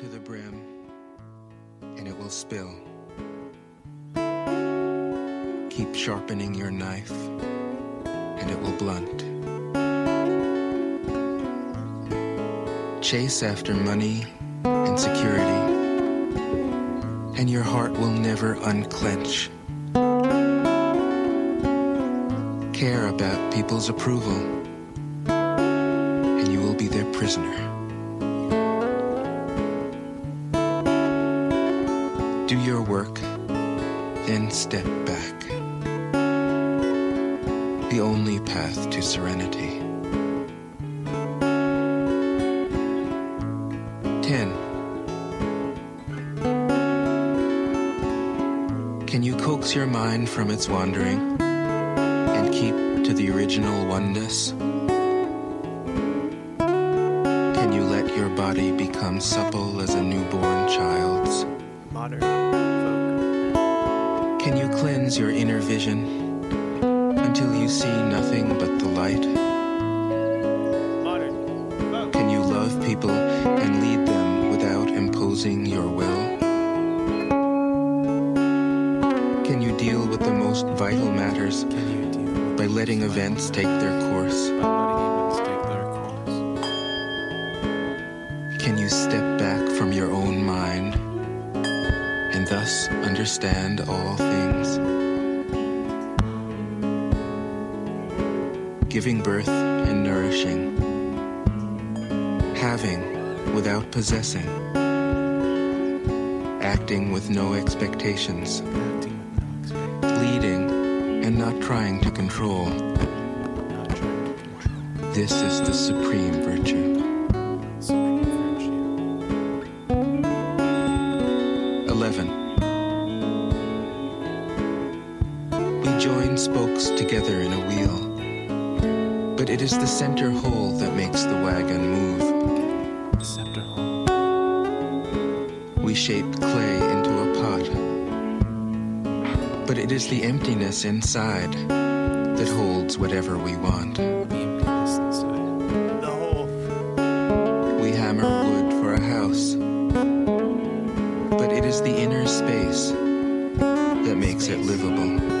to the brim, and it will spill. Keep sharpening your knife, and it will blunt. Chase after money and security, and your heart will never unclench. Care about people's approval, and you will be their prisoner. Work, then step back. The only path to serenity. 10. Can you coax your mind from its wandering and keep to the original oneness? Can you let your body become supple as a newborn child's? You your inner vision until you see nothing but the light? Can you love people and lead them without imposing your will? Can you deal with the most vital matters Can you deal with by letting events take their course? Giving birth and nourishing, having without possessing, acting with no expectations, leading and not trying to control. This is the supreme virtue. Is the emptiness inside that holds whatever we want. The emptiness inside. The whole. We hammer wood for a house, but it is the inner space that makes it livable.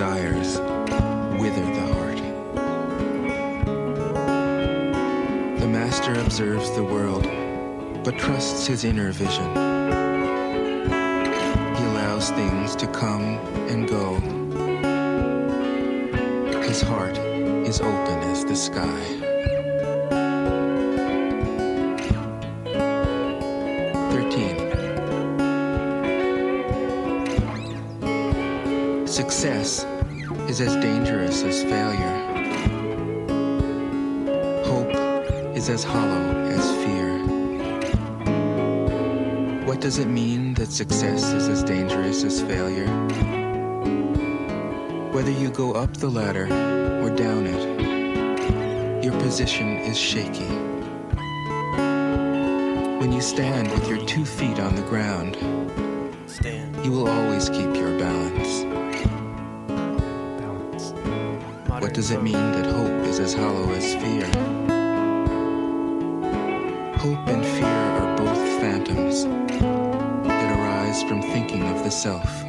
Desires wither the heart. The master observes the world, but trusts his inner vision. He allows things to come and go. His heart is open as the sky. It mean that success is as dangerous as failure? Whether you go up the ladder or down it, your position is shaky. When you stand with your two feet on the ground, Stand. you will always keep your balance. balance. What does it mean that hope is as hollow as fear? Hope and fear the self.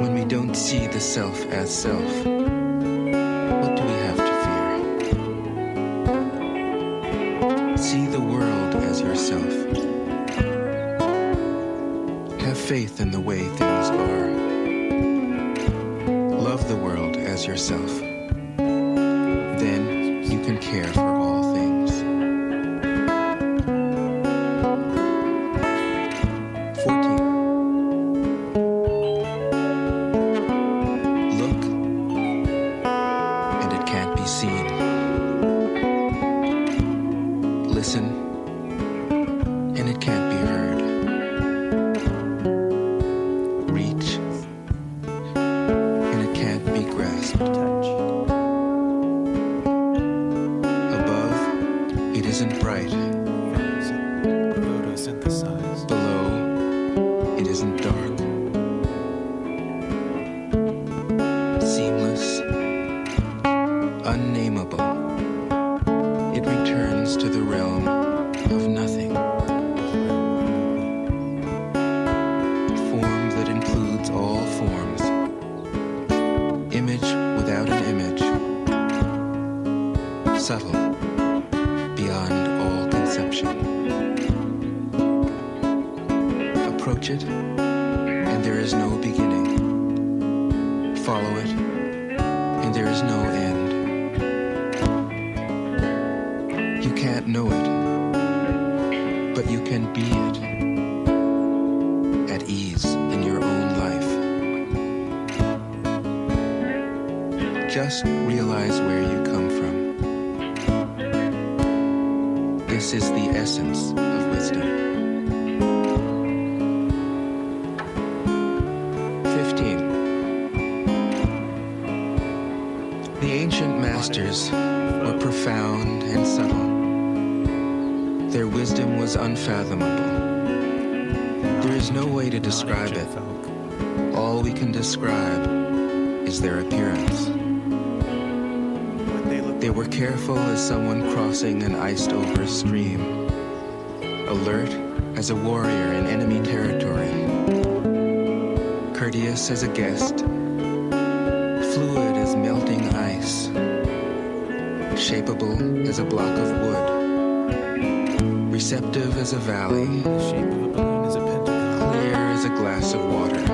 When we don't see the self as self, what do we have to fear? See the world as yourself. Have faith in the way things are. Love the world as yourself. Then you can care for crossing an iced over stream, alert as a warrior in enemy territory, courteous as a guest, fluid as melting ice, shapeable as a block of wood, receptive as a valley, clear as a glass of water.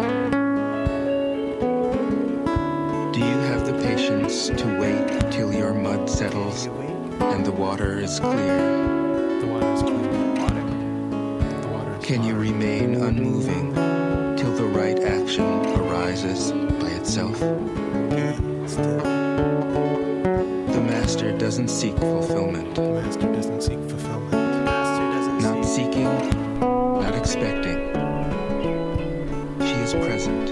Do you have the patience to wait till your mud settles. And the water is clear? The water is clear. Water. The water is Can you remain unmoving till the right action arises by itself? The master doesn't seek fulfillment, The master doesn't seek fulfillment. Master doesn't not see. seeking, not expecting. She is present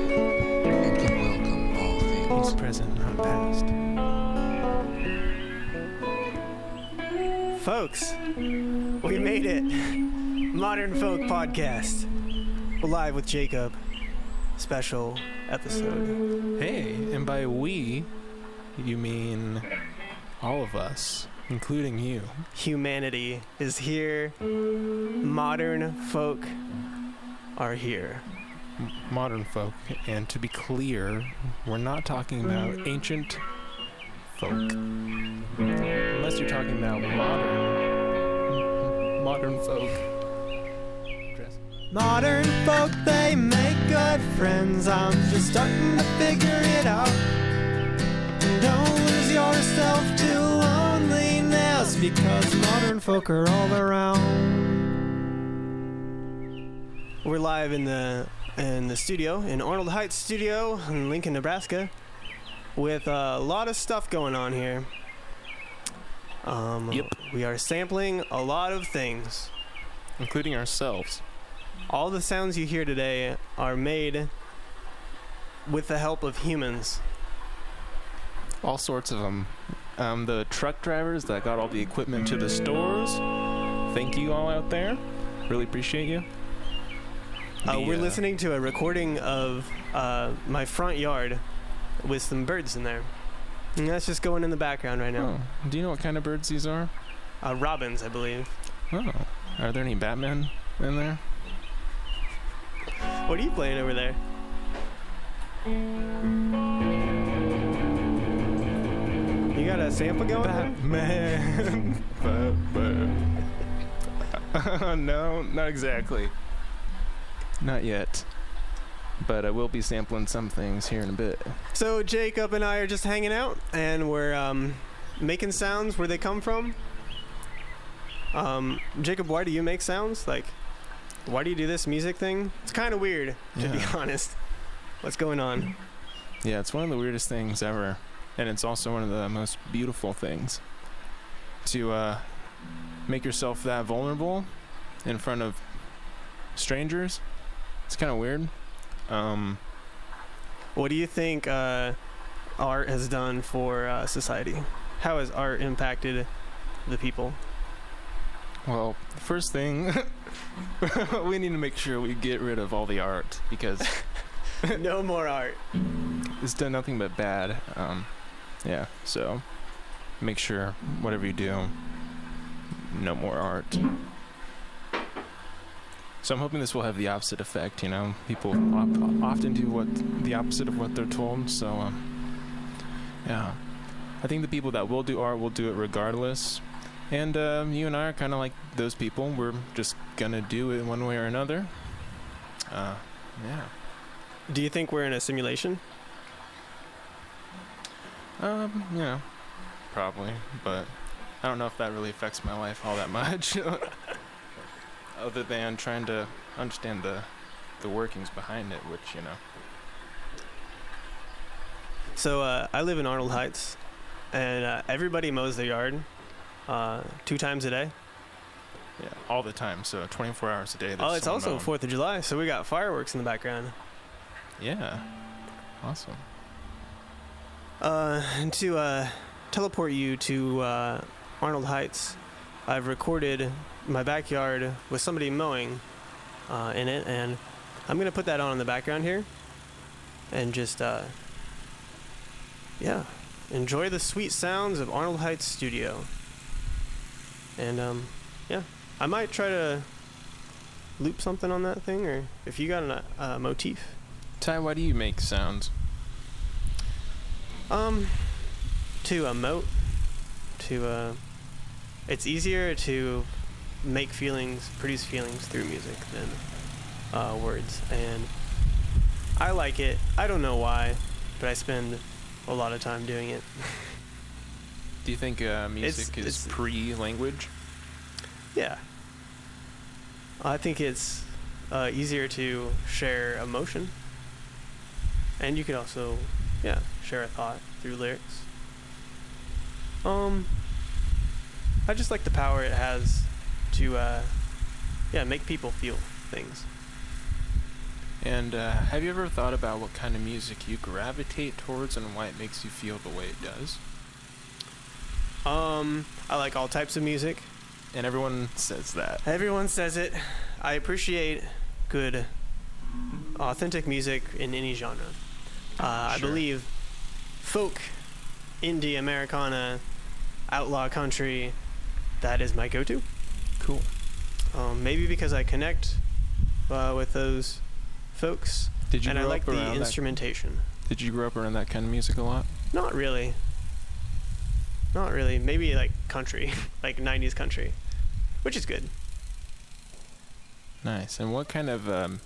Modern Folk Podcast. We're live with Jacob. Special episode. Hey, and by we, you mean all of us, including you. Humanity is here. Modern folk are here. M- modern folk. And to be clear, we're not talking about ancient folk. Unless you're talking about modern modern folk. Dress. Modern folk, they make good friends. I'm just starting to figure it out. Don't lose yourself to loneliness because modern folk are all around. We're live in the in the studio in Arnold Heights Studio in Lincoln, Nebraska, with a lot of stuff going on here. Um, Yep. We are sampling a lot of things. Including ourselves. All the sounds you hear today are made with the help of humans. All sorts of them. Um, the truck drivers that got all the equipment to the stores. Thank you all out there. Really appreciate you. Uh, we're uh, listening to a recording of uh, my front yard with some birds in there. And that's just going in the background right now. Oh, do you know what kind of birds these are? Uh, robins, I believe. Oh, are there any Batman in there? What are you playing over there? You got a sample going? there? Batman. Batman. no, not exactly. Not yet. But I will be sampling some things here in a bit. So Jacob and I are just hanging out, and we're um, making sounds where they come from. Um, Jacob, why do you make sounds? Like, why do you do this music thing? It's kind of weird, to be honest. What's going on? Yeah, it's one of the weirdest things ever. And it's also one of the most beautiful things. To uh, make yourself that vulnerable in front of strangers. It's kind of weird. Um, What do you think uh, art has done for uh, society? How has art impacted the people? well, the first thing, we need to make sure we get rid of all the art because no more art. it's done nothing but bad. Um, yeah, so make sure whatever you do, no more art. So I'm hoping this will have the opposite effect. You know, people op- often do what the opposite of what they're told. So, um, yeah, I think the people that will do art will do it regardless. And um, you and I are kind of like those people. We're just gonna do it one way or another. Uh, yeah. Do you think we're in a simulation? Um, yeah, probably, but I don't know if that really affects my life all that much. Other than trying to understand the the workings behind it, which you know. So uh, I live in Arnold Heights, and uh, everybody mows their yard uh, two times a day. Yeah, all the time. So 24 hours a day. Oh, it's also mowing. Fourth of July, so we got fireworks in the background. Yeah, awesome. Uh, and to uh, teleport you to uh, Arnold Heights, I've recorded my backyard with somebody mowing uh, in it, and I'm gonna put that on in the background here, and just uh, yeah, enjoy the sweet sounds of Arnold Heights Studio. And um, yeah, I might try to loop something on that thing, or if you got a uh, motif. Ty, why do you make sounds? Um, to emote, to uh, it's easier to make feelings, produce feelings through music than uh, words, and I like it. I don't know why, but I spend a lot of time doing it. Do you think uh, music is it's- pre-language? yeah, I think it's uh, easier to share emotion, and you could also, yeah, share a thought through lyrics. Um, I just like the power it has to, uh, yeah, make people feel things. And uh, have you ever thought about what kind of music you gravitate towards and why it makes you feel the way it does? Um, I like all types of music. And everyone says that. Everyone says it. I appreciate good, authentic music in any genre. Uh, I believe folk, indie, Americana, outlaw country, that is my go to. Cool. Um, maybe because I connect uh, with those folks Did you and I like up the around that? instrumentation. Did you grow up around that kind of music a lot? Not really. Not really. Maybe like country, like 90s country, which is good. Nice. And what kind of um,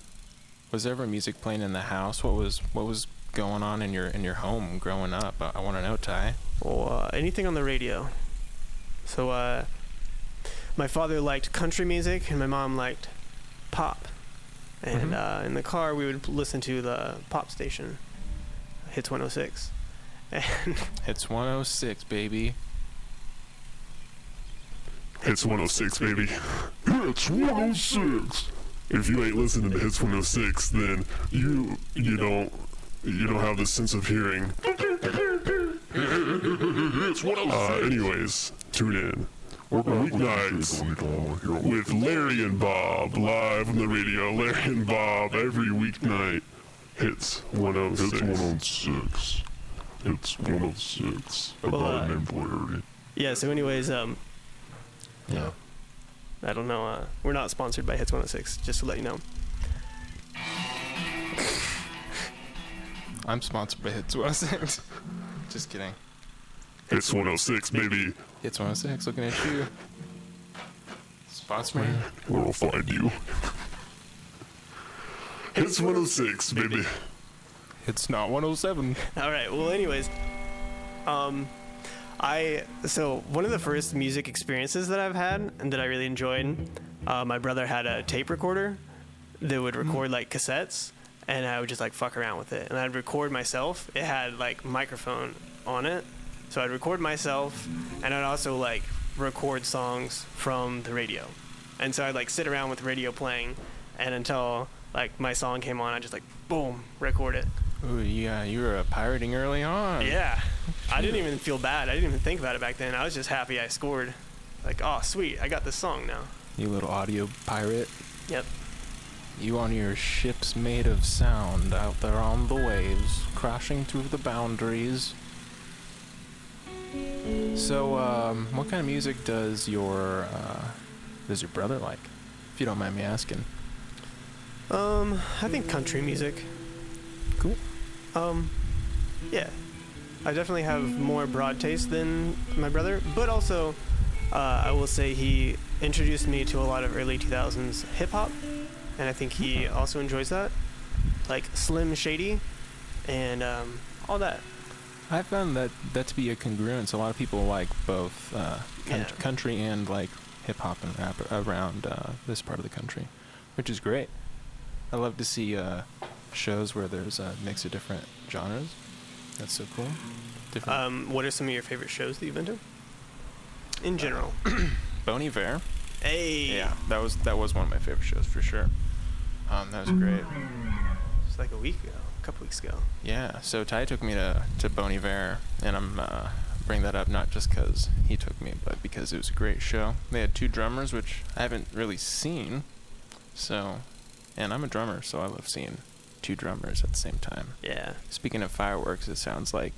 was there ever music playing in the house? What was what was going on in your in your home growing up? I, I want to know, Ty. or uh, anything on the radio. So uh, my father liked country music, and my mom liked pop. And Mhm. uh, in the car, we would listen to the pop station, Hits 106. And It's 106, baby. It's 106, baby. It's 106. If you ain't listening to Hits 106, then you you don't you don't have the sense of hearing. Uh, anyways, tune in. Weeknights with Larry and Bob live on the radio. Larry and Bob every weeknight. Hits 106. Hits 106. Hits 106. Well, uh, named Larry. yeah, so, anyways, um, Yeah. I don't know. Uh, we're not sponsored by Hits 106, just to let you know. I'm sponsored by Hits 106. Just kidding. Hits 106, baby. Hits 106, looking at you. Sponsor me. Where we'll find you. Hits 106, baby. It's not 107. All right. Well, anyways, um, I so one of the first music experiences that I've had and that I really enjoyed. Uh, my brother had a tape recorder that would record like cassettes, and I would just like fuck around with it, and I'd record myself. It had like microphone on it, so I'd record myself, and I'd also like record songs from the radio, and so I'd like sit around with the radio playing, and until like my song came on, I just like boom record it. Ooh, yeah, you were pirating early on. Yeah, I didn't even feel bad. I didn't even think about it back then. I was just happy I scored. Like, oh sweet, I got this song now. You little audio pirate. Yep. You on your ships made of sound out there on the waves, crashing through the boundaries. So, um, what kind of music does your uh, does your brother like? If you don't mind me asking. Um, I think country music. Um, yeah, I definitely have more broad taste than my brother, but also, uh, I will say he introduced me to a lot of early 2000s hip hop, and I think he also enjoys that, like Slim Shady, and um, all that. I found that that to be a congruence. A lot of people like both uh, coun- Yeah. country and like hip hop and rap around uh, this part of the country, which is great. I love to see uh, shows where there's a mix of different genres. That's so cool. Different. Um, what are some of your favorite shows that you've been to? In general. Bon Iver. Hey. Yeah, that was that was one of my favorite shows for sure. Um, that was great. It's like a week ago, a couple weeks ago. Yeah, so Ty took me to to Bon Iver, and I'm uh, bring that up not just because he took me, but because it was a great show. They had two drummers, which I haven't really seen. So, and I'm a drummer, so I love seeing two drummers at the same time. Yeah. Speaking of fireworks, it sounds like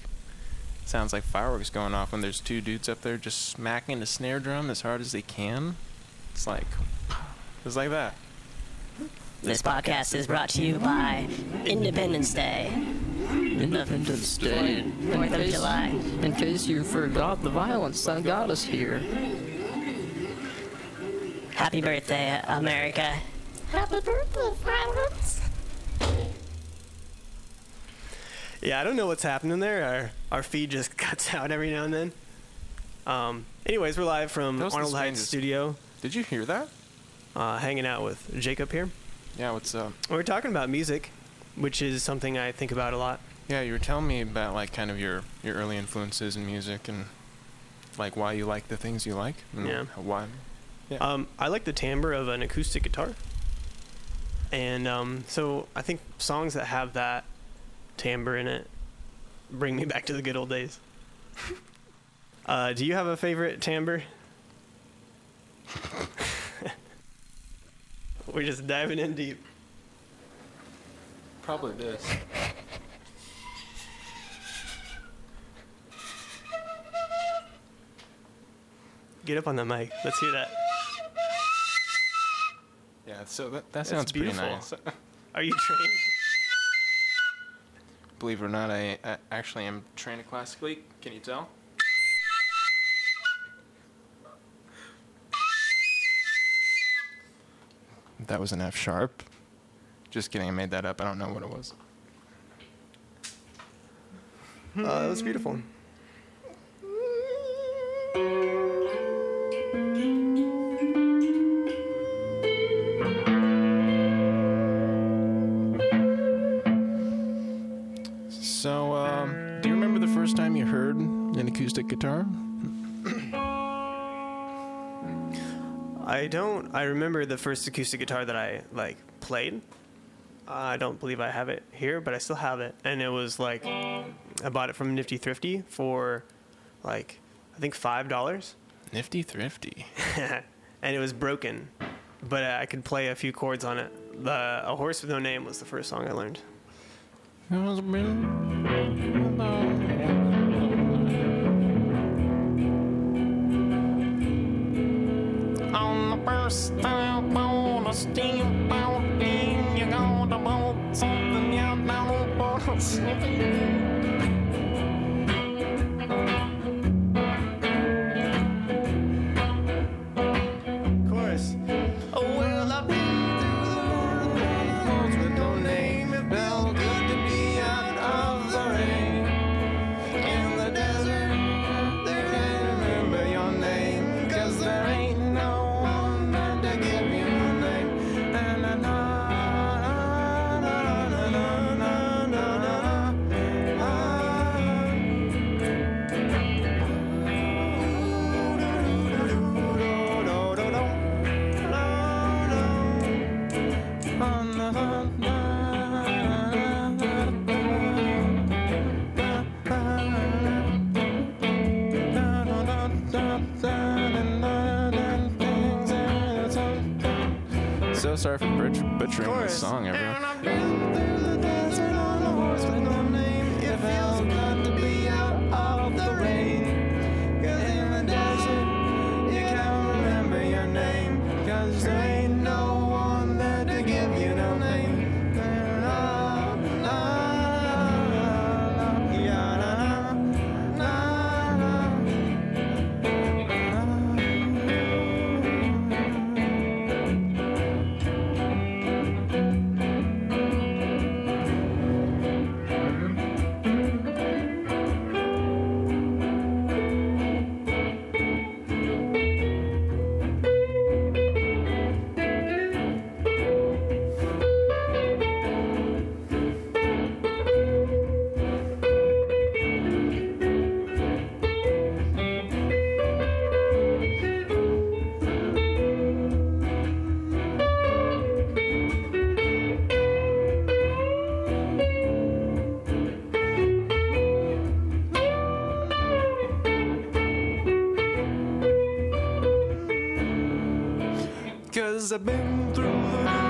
sounds like fireworks going off when there's two dudes up there just smacking the snare drum as hard as they can. It's like it's like that. This podcast is brought to you by Independence Day, Independence Day. Fourth of July. In case you forgot the violence that got us here. Happy birthday, America. Happy birthday, violence. Yeah, I don't know what's happening there. Our our feed just cuts out every now and then. Um, anyways, we're live from That was the Arnold Heights strangest- Studio, Did you hear that? uh, hanging out with Jacob here. Yeah, what's up? We're talking about music, which is something I think about a lot. Yeah, you were telling me about like kind of your your early influences in music and like why you like the things you like. And Yeah. Why? Yeah. Um, I like the timbre of an acoustic guitar, and um, so I think songs that have that timbre in it bring me back to the good old days. uh, do you have a favorite timbre? We're just diving in deep. Probably this. Get up on the mic. Let's hear that. Yeah. So that that sounds pretty beautiful. nice. Are you trained? Believe it or not, I, I actually am trained classically. Can you tell? That was an F sharp. Just kidding, I made that up. I don't know what it was. Uh, that was beautiful. acoustic guitar? I don't. I remember the first acoustic guitar that I like played. I don't believe I have it here, but I still have it, and it was like I bought it from Nifty Thrifty for like I think five dollars, Nifty thrifty. and it was broken, but I could play a few chords on it. The A Horse with No Name was the first song I learned. First time on a steamboat, and you're gonna boat something you don't want so sorry for butch- butchering this song, everyone. I've been through the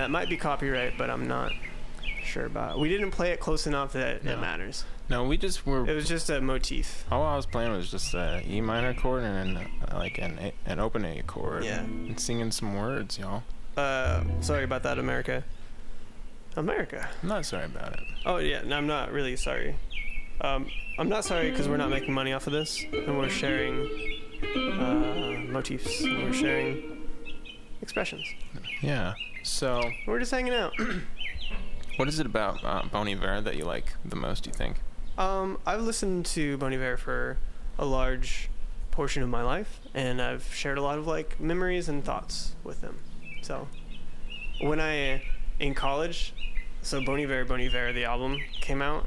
that might be copyright, but I'm not sure about. We didn't play it close enough that No. it matters. no, we just were. It was just a motif. all I was playing was just a E minor chord and then, uh, like an A, an open A chord. Yeah. And singing some words, y'all. Uh, sorry about that, America. America. I'm not sorry about it. Oh yeah, no, I'm not really sorry. Um, I'm not sorry because we're not making money off of this, and we're sharing uh, motifs, and we're sharing expressions. Yeah. So, We're just hanging out. what is it about uh, Bon Iver that you like the most? Do you think? Um, I've listened to Bon Iver for a large portion of my life, and I've shared a lot of like memories and thoughts with them. So, when I in college, so Bon Iver, Bon Iver, the album came out,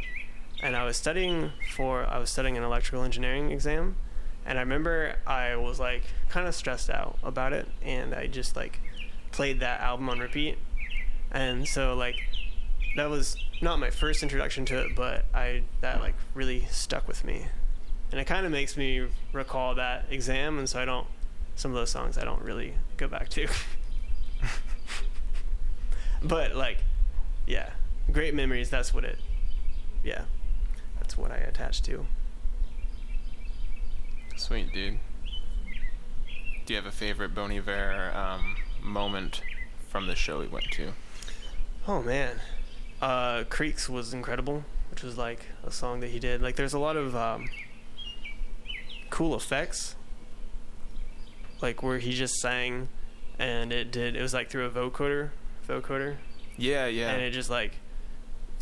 and I was studying for I was studying an electrical engineering exam, and I remember I was like kind of stressed out about it, and I just like played that album on repeat, and so like that was not my first introduction to it, but I that like really stuck with me, and it kind of makes me recall that exam, and so I don't some of those songs I don't really go back to. but like, yeah, great memories. That's what it. Yeah, that's what I attach to. Sweet, dude. Do you have a favorite Bon Iver um, moment from the show we went to? Oh man, uh, Creeks was incredible, which was like a song that he did. Like, there's a lot of um, cool effects, like where he just sang, and it did. It was like through a vocoder, vocoder, Yeah, yeah. and it just like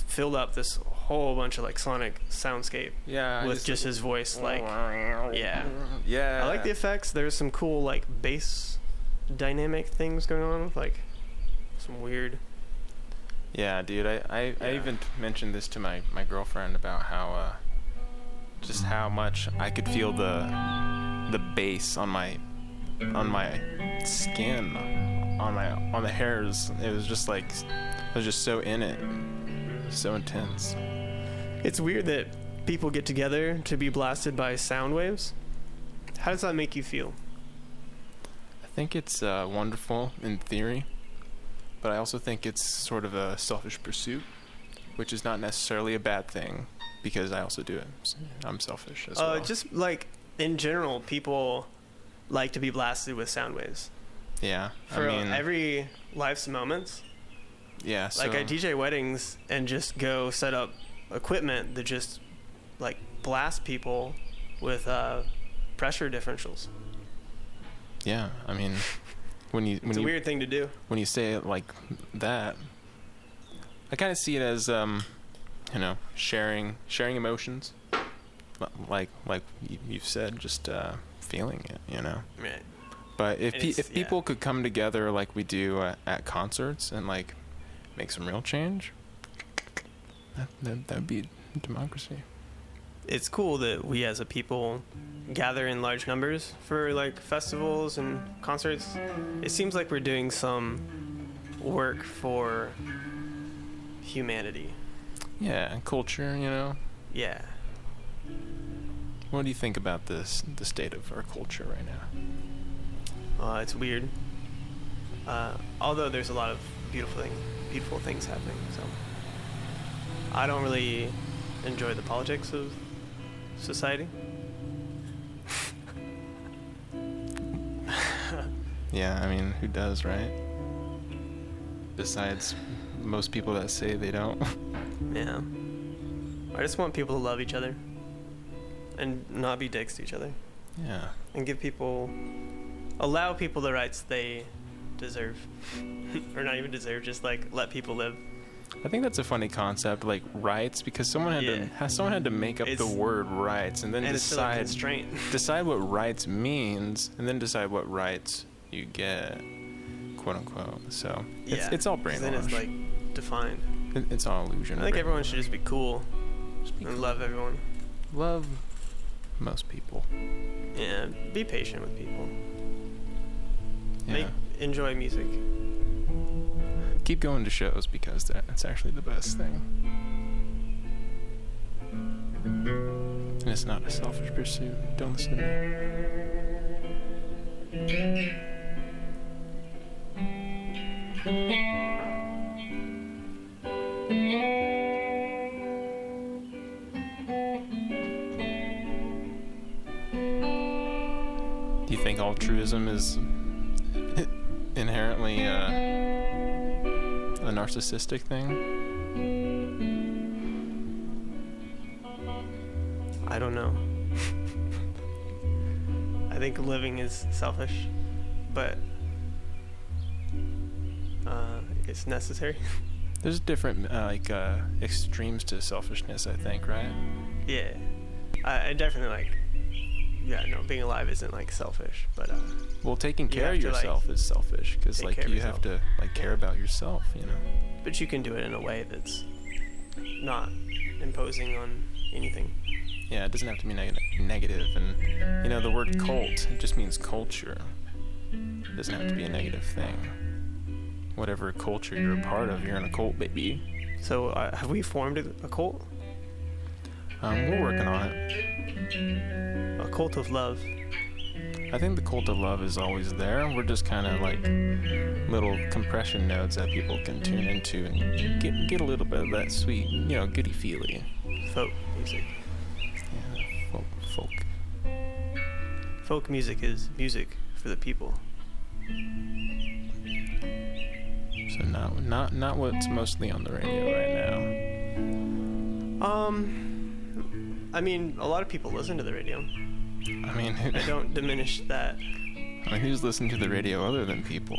filled up this whole bunch of like sonic soundscape yeah. With just his voice. Like, yeah, Yeah. I like the effects. There's some cool like bass dynamic things going on with like some weird. Yeah, dude. I, I, I Yeah. even mentioned this to my, my girlfriend about how uh, just how much I could feel the the bass on my on my skin, on my on the hairs. It was just like I was just so in it, so intense. It's weird that people get together to be blasted by sound waves. How does that make you feel? I think it's uh, wonderful in theory, but I also think it's sort of a selfish pursuit, which is not necessarily a bad thing because I also do it. I'm selfish as Uh, well. just like in general, people like to be blasted with sound waves. yeah, For I mean, every life's moments, Yeah. So, Like I DJ weddings and just go set up equipment that just like blast people with uh, pressure differentials. Yeah. I mean, when you when It's a you weird thing to do. when you say it like that, I kind of see it as um, you know, sharing sharing emotions, like like you've said, just uh, feeling it. You know. Right. But if pe- if yeah. people could come together like we do at, at concerts and like make some real change, that that that'd be democracy. It's cool that we as a people gather in large numbers for like festivals and concerts. It seems like we're doing some work for humanity. Yeah, and culture. You know, Yeah. what do you think about this the state of our culture right now? Uh, it's weird. Uh, although there's a lot of beautiful thing, beautiful things happening. So I don't really enjoy the politics of society. Yeah, I mean, who does, right? Besides most people that say they don't. Yeah. I just want people to love each other and not be dicks to each other yeah. and give people, allow people the rights they deserve. or not even deserve, just like let people live. I think that's a funny concept, like rights, because someone had Yeah. to someone had to make up the word rights and then and it's decide decide what rights means and then decide what rights you get, quote unquote. So it's yeah. it's all brainwash. Then it's like defined. It- it's all illusion. I think brainwash. everyone should just be cool Just be and cool. love everyone. love most people. Yeah, be patient with people. Yeah. Make enjoy music. Keep going to shows because that's actually the best thing. And it's not a selfish pursuit. Don't listen to me. Do you think altruism is inherently uh, a narcissistic thing? I don't know. I think living is selfish, but uh, it's necessary. There's different uh, like uh, extremes to selfishness, I think, right? yeah, I, I definitely like. Yeah, no, being alive isn't like selfish, but uh, Well, taking care of to, like, yourself is selfish because like you have to like care about yourself, you know. but you can do it in a way that's not imposing on anything. Yeah, it doesn't have to be neg- negative, and you know the word cult it just means culture. It doesn't have to be a negative thing. Whatever culture you're a part of, you're in a cult, baby. So, uh, have we formed a, a cult? Um, we're working on it. Cult of love. I think the cult of love is always there. We're just kind of like little compression nodes that people can tune into and get get a little bit of that sweet, you know, goody feely. Folk music. Yeah, folk, folk. Folk music is music for the people. So not not not what's mostly on the radio right now. Um, I mean, a lot of people listen to the radio. I mean, who, I don't diminish that. I mean, who's listening to the radio other than people,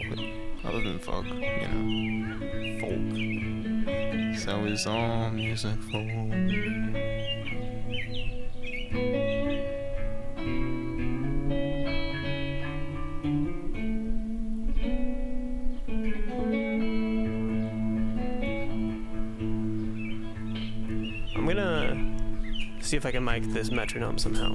other than folk? You know, folk. So is all music folk. I'm gonna see if I can mic this metronome somehow.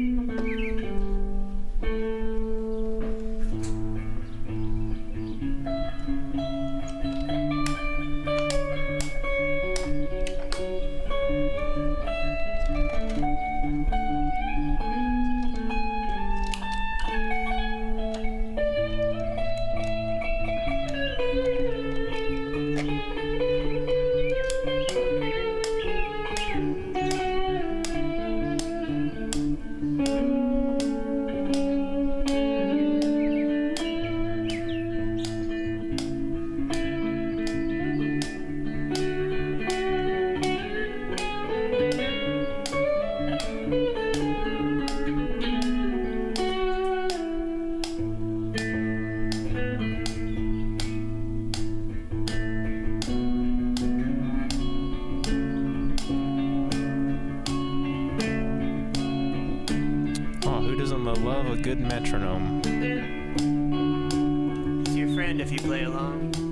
friend if you play along.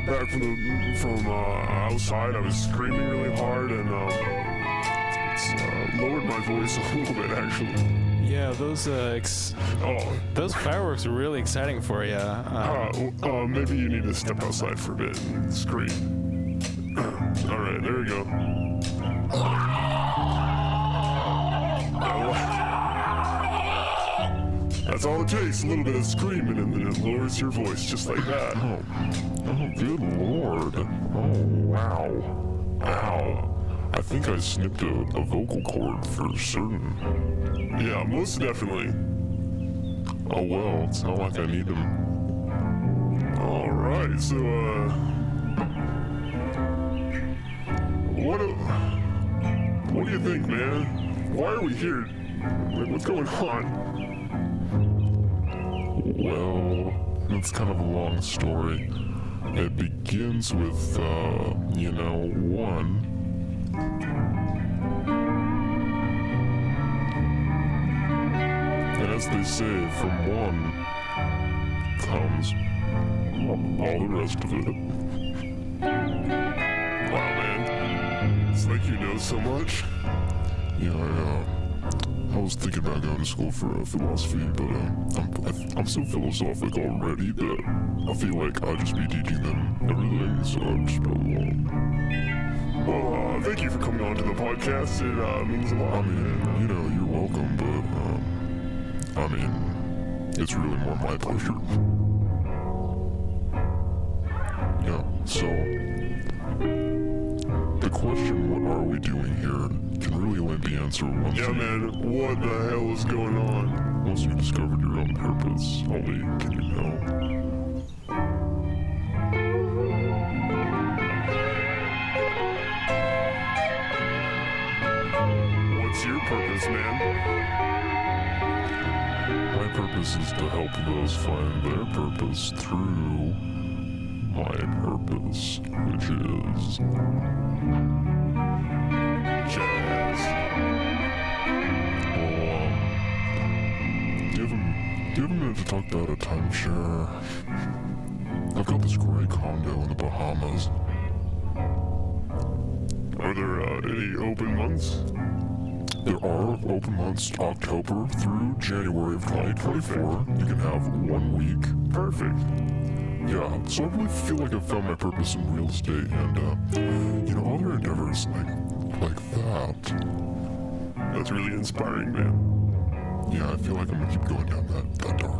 Got back from the from uh, outside. I was screaming really hard and um, it's uh, lowered my voice a little bit actually. Yeah, those uh, ex- Oh, those fireworks are really exciting for you. Uh, uh, uh, maybe you need to step outside for a bit and scream. All right, there we go. That's all it takes, a little bit of screaming, and then it lowers your voice just like that. Oh, oh, good lord. Oh, wow. Ow. I think I snipped a, a vocal cord for certain. Yeah, most definitely. Oh well, it's not like I need them. All right, so uh, what do, what do you think, man? Why are we here? Like, what's going on? Well, it's kind of a long story. It begins with, uh, you know, one. And as they say, from one comes all the rest of it. Wow, man, it's like you know so much. Yeah, uh, I was thinking about going to school for uh, philosophy, but uh, I'm, I'm so philosophic already that I feel like I'll just be teaching them everything, so I'm just won't. Well, uh, thank you for coming on to the podcast. It uh, means a lot. I mean, you know, you're welcome, but, um, I mean, it's really more my pleasure. Yeah, so, the question, what are we doing here, really only be answered once yeah, you, man, what the hell is going on? once you discovered your own purpose. Only can you know. What's your purpose, man? My purpose is to help those find their purpose through my purpose, which is a, do you have a to talk about a timeshare? I've got this great condo in the Bahamas. Are there uh, any open months? There are open months October through January of 2024. You can have one week. Perfect. Yeah, so I really feel like I've found my purpose in real estate and, uh, you know, other endeavors like, like that. That's really inspiring, man. Yeah, I feel like I'm gonna keep going down that, that dark,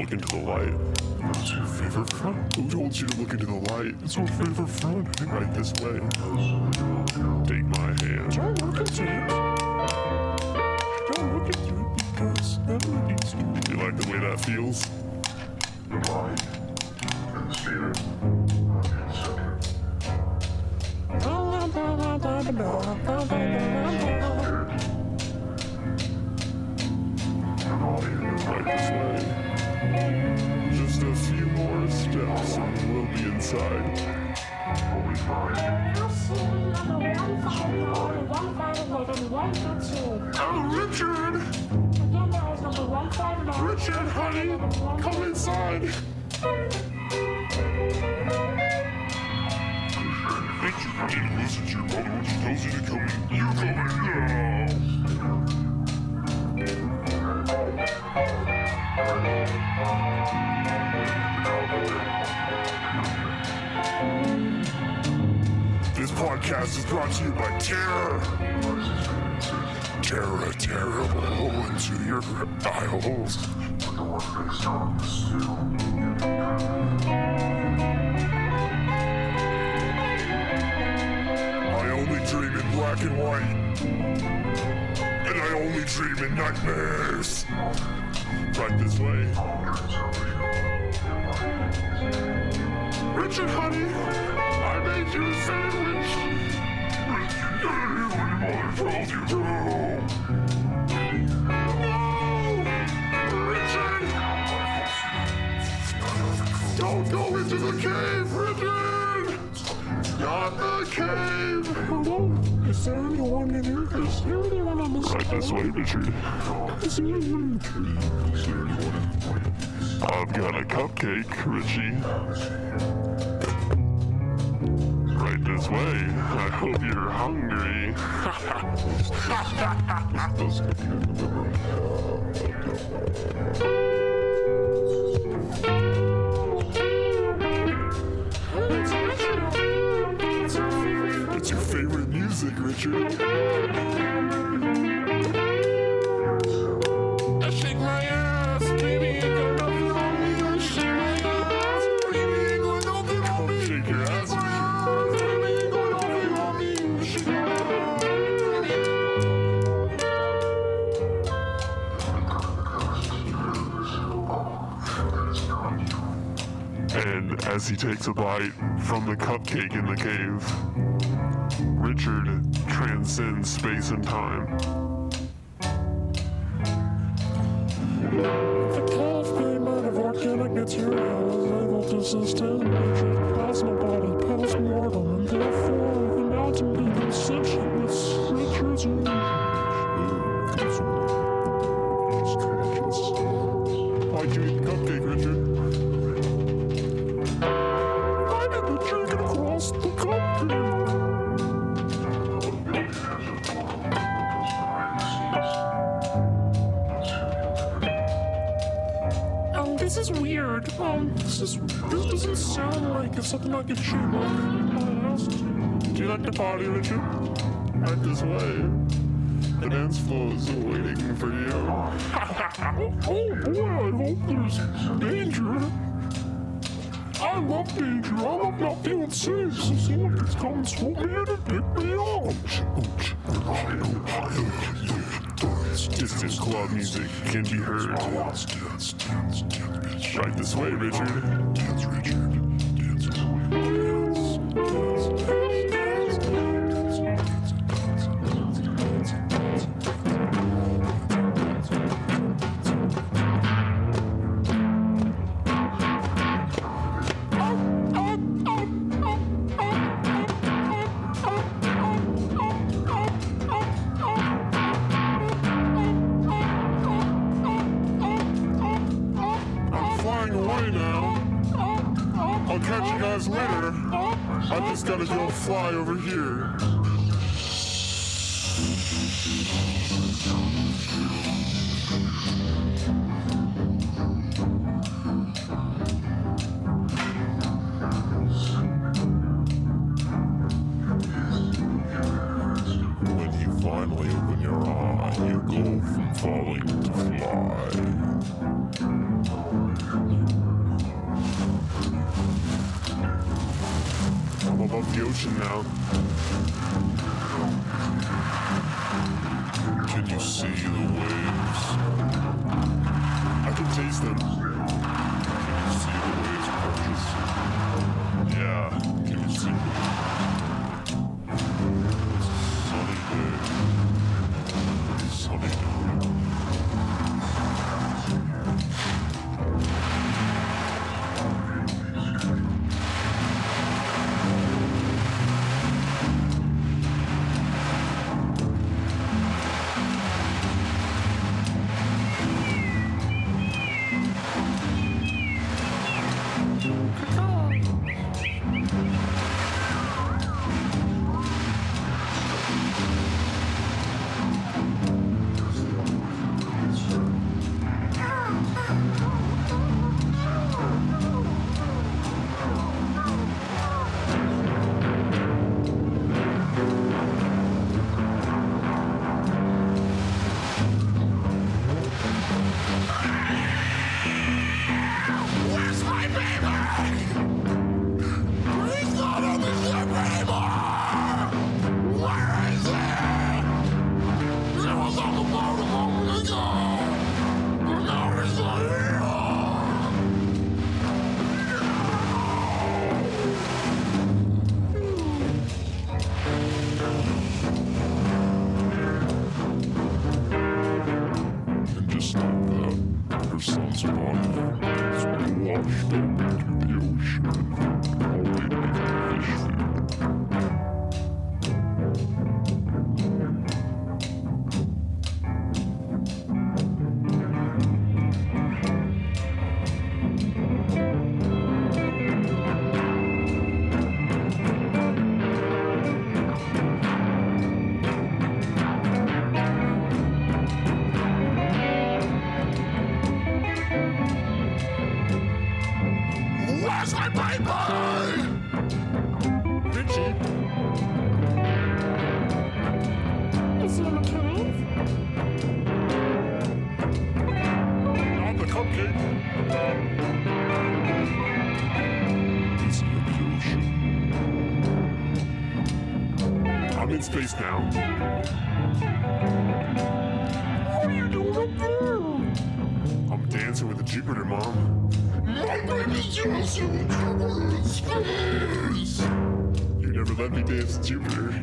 look into the light. Your favorite friend. Who told you to look into the light? It's our favorite friend. Right this way. Take my hand. Don't look into it. Don't look into it because everyone needs to. You like the way that feels? The mind and the spirit are separate. More steps and we'll be inside. Oh, Richard! Richard, honey! Come inside! Richard, you didn't listen to your mother when she tells you to podcast is brought to you by Terror. Terror terrible into your eyeholes. I only dream in black and white. And I only dream in nightmares. Right this way. Richard, honey, I made you a Don't go into the cave, Richard! Not the cave! Is there anyone in anyone on this Right way, Richard. Is there anyone in? I've got a cupcake, Richie. Way. I hope you're hungry. It's your favorite music, Richard. As he takes a bite from the cupcake in the cave, Richard transcends space and time. Oh boy, I hope there's danger. I love danger. I love not feeling safe. So someone can come and swoop me in and pick me up. Distant club music can be heard. Right this way, Richard. now. What are you doing up there? I'm dancing with Jupiter, Mom. My baby's also in trouble in space! You never let me dance Jupiter.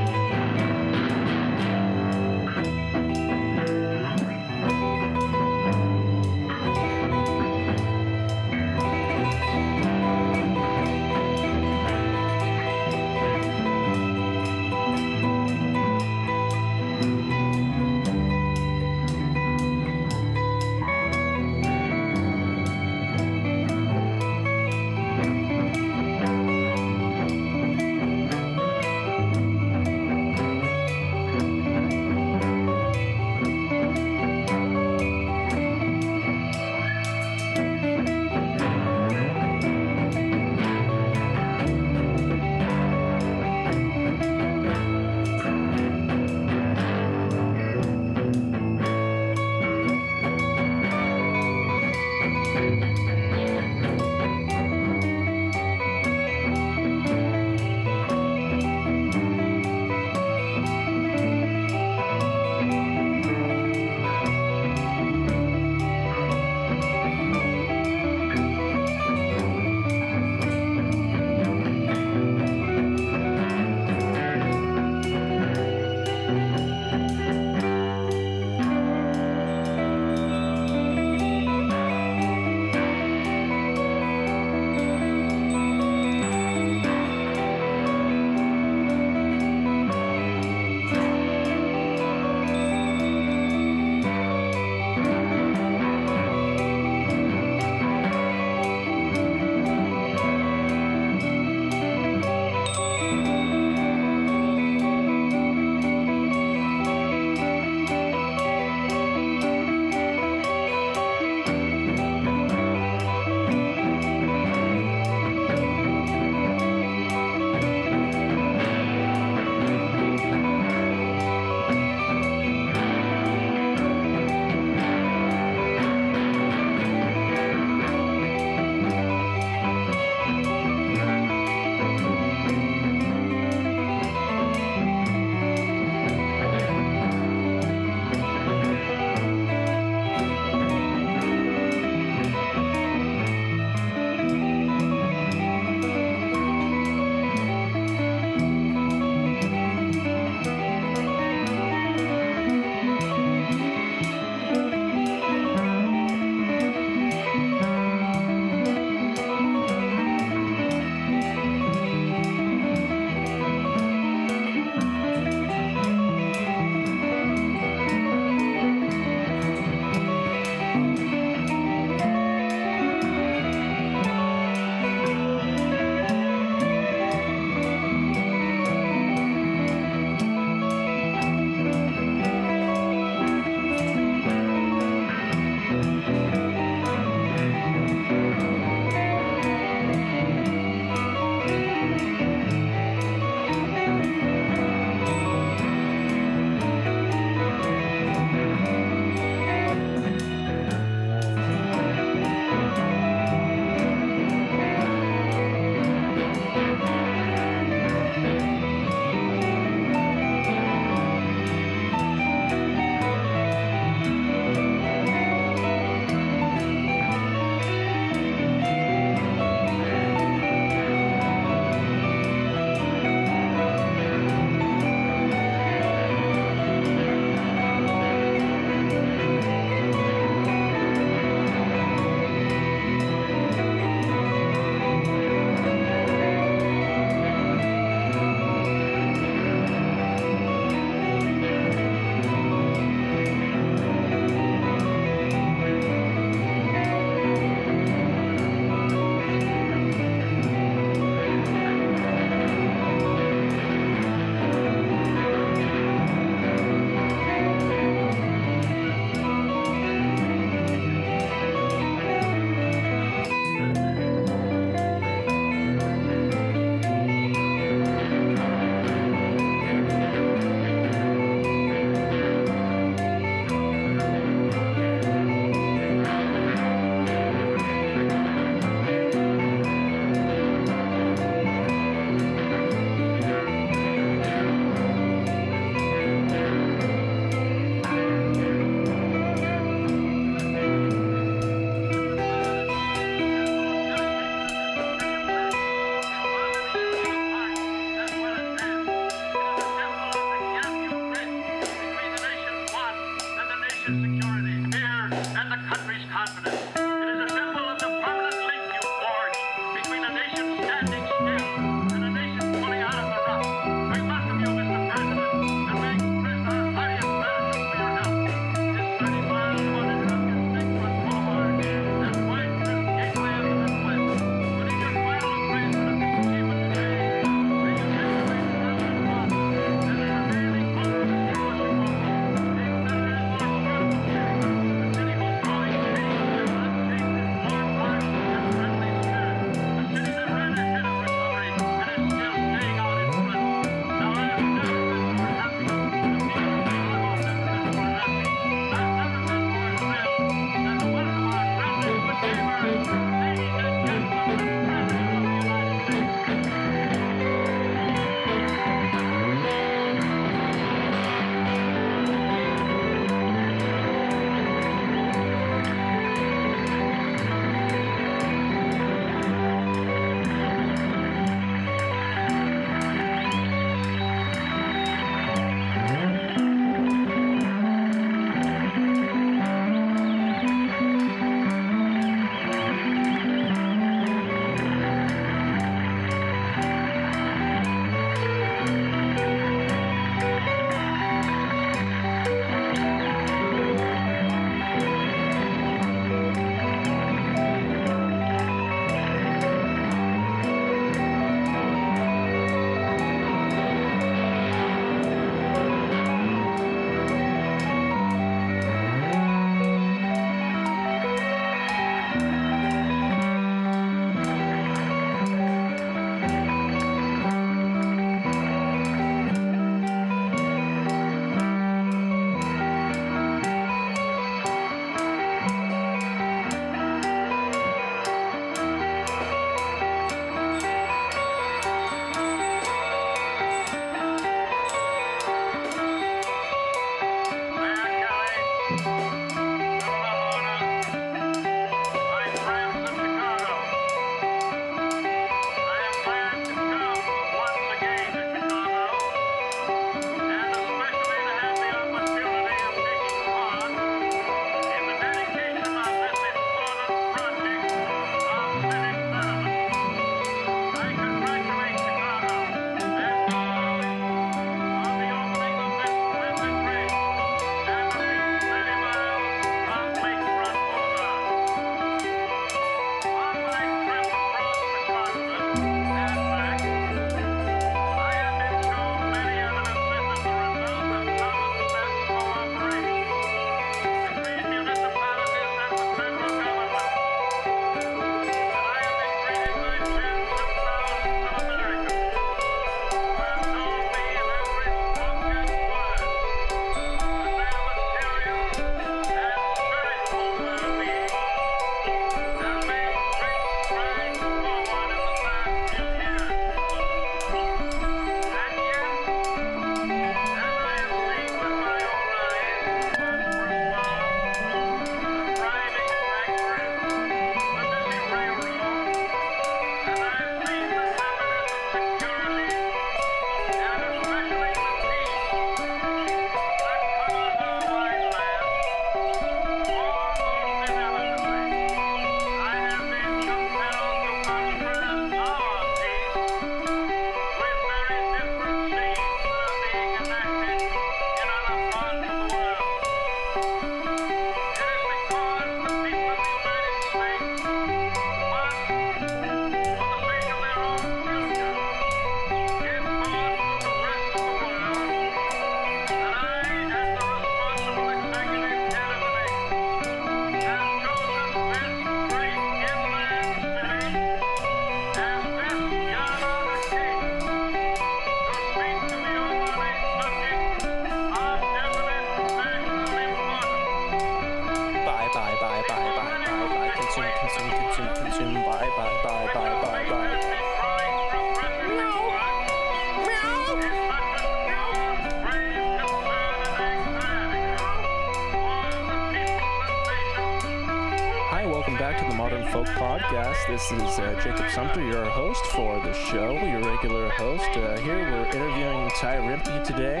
This is uh, Jacob Sumpter, your host for the show, your regular host. Uh, here we're interviewing Ty Rimpey today.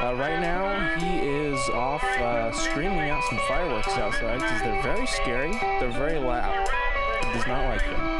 Uh, right now, he is off uh, screaming out some fireworks outside because they're very scary, they're very loud. He does not like them.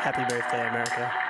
Happy birthday, America.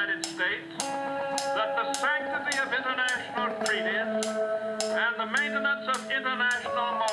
United States that the sanctity of international treaties and the maintenance of international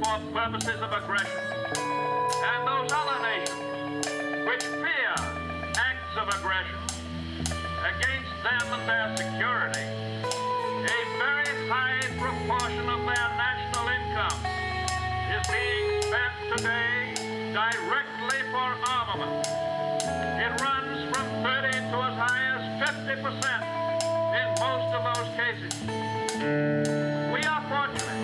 for purposes of aggression, and those other nations which fear acts of aggression against them and their security, a very high proportion of their national income is being spent today directly for armament. It runs from 30 to as high as 50% in most of those cases. We are fortunate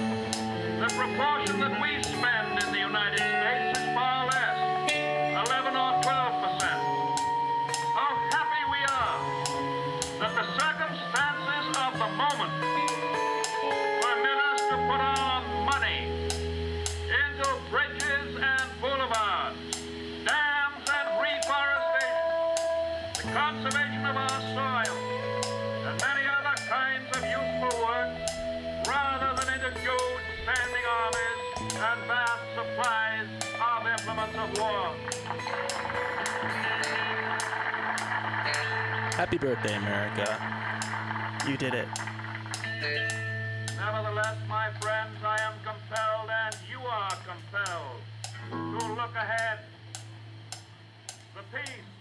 Happy birthday, America. You did it. Nevertheless, my friends, I am compelled, and you are compelled, to look ahead. The peace